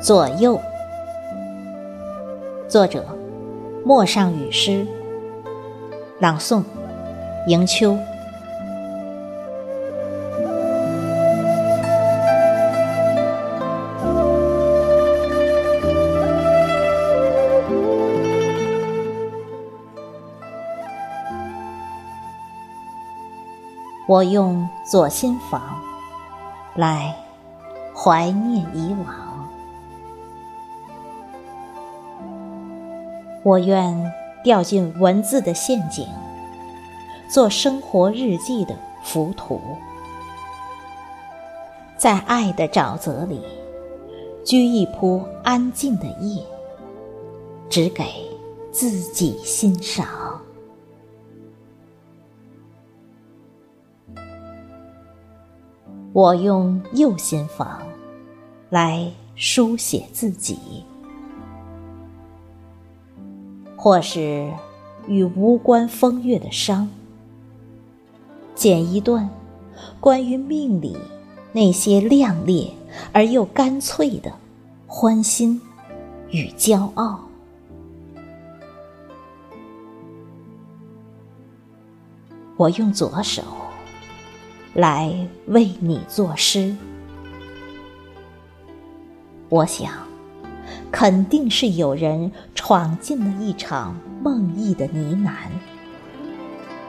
左右，作者：陌上雨诗，朗诵：迎秋。我用左心房来怀念以往，我愿掉进文字的陷阱，做生活日记的浮屠，在爱的沼泽里居一铺安静的夜，只给自己欣赏。我用右心房来书写自己，或是与无关风月的伤，剪一段关于命里那些亮烈而又干脆的欢欣与骄傲。我用左手。来为你作诗，我想，肯定是有人闯进了一场梦呓的呢喃，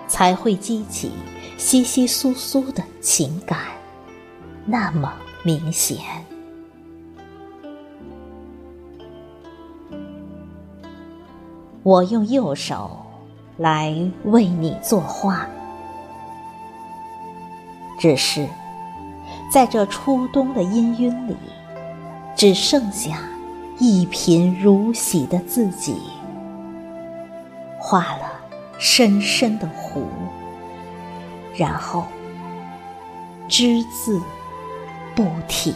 才会激起稀稀疏疏的情感，那么明显。我用右手来为你作画。只是，在这初冬的氤氲里，只剩下一贫如洗的自己，画了深深的湖，然后只字不提。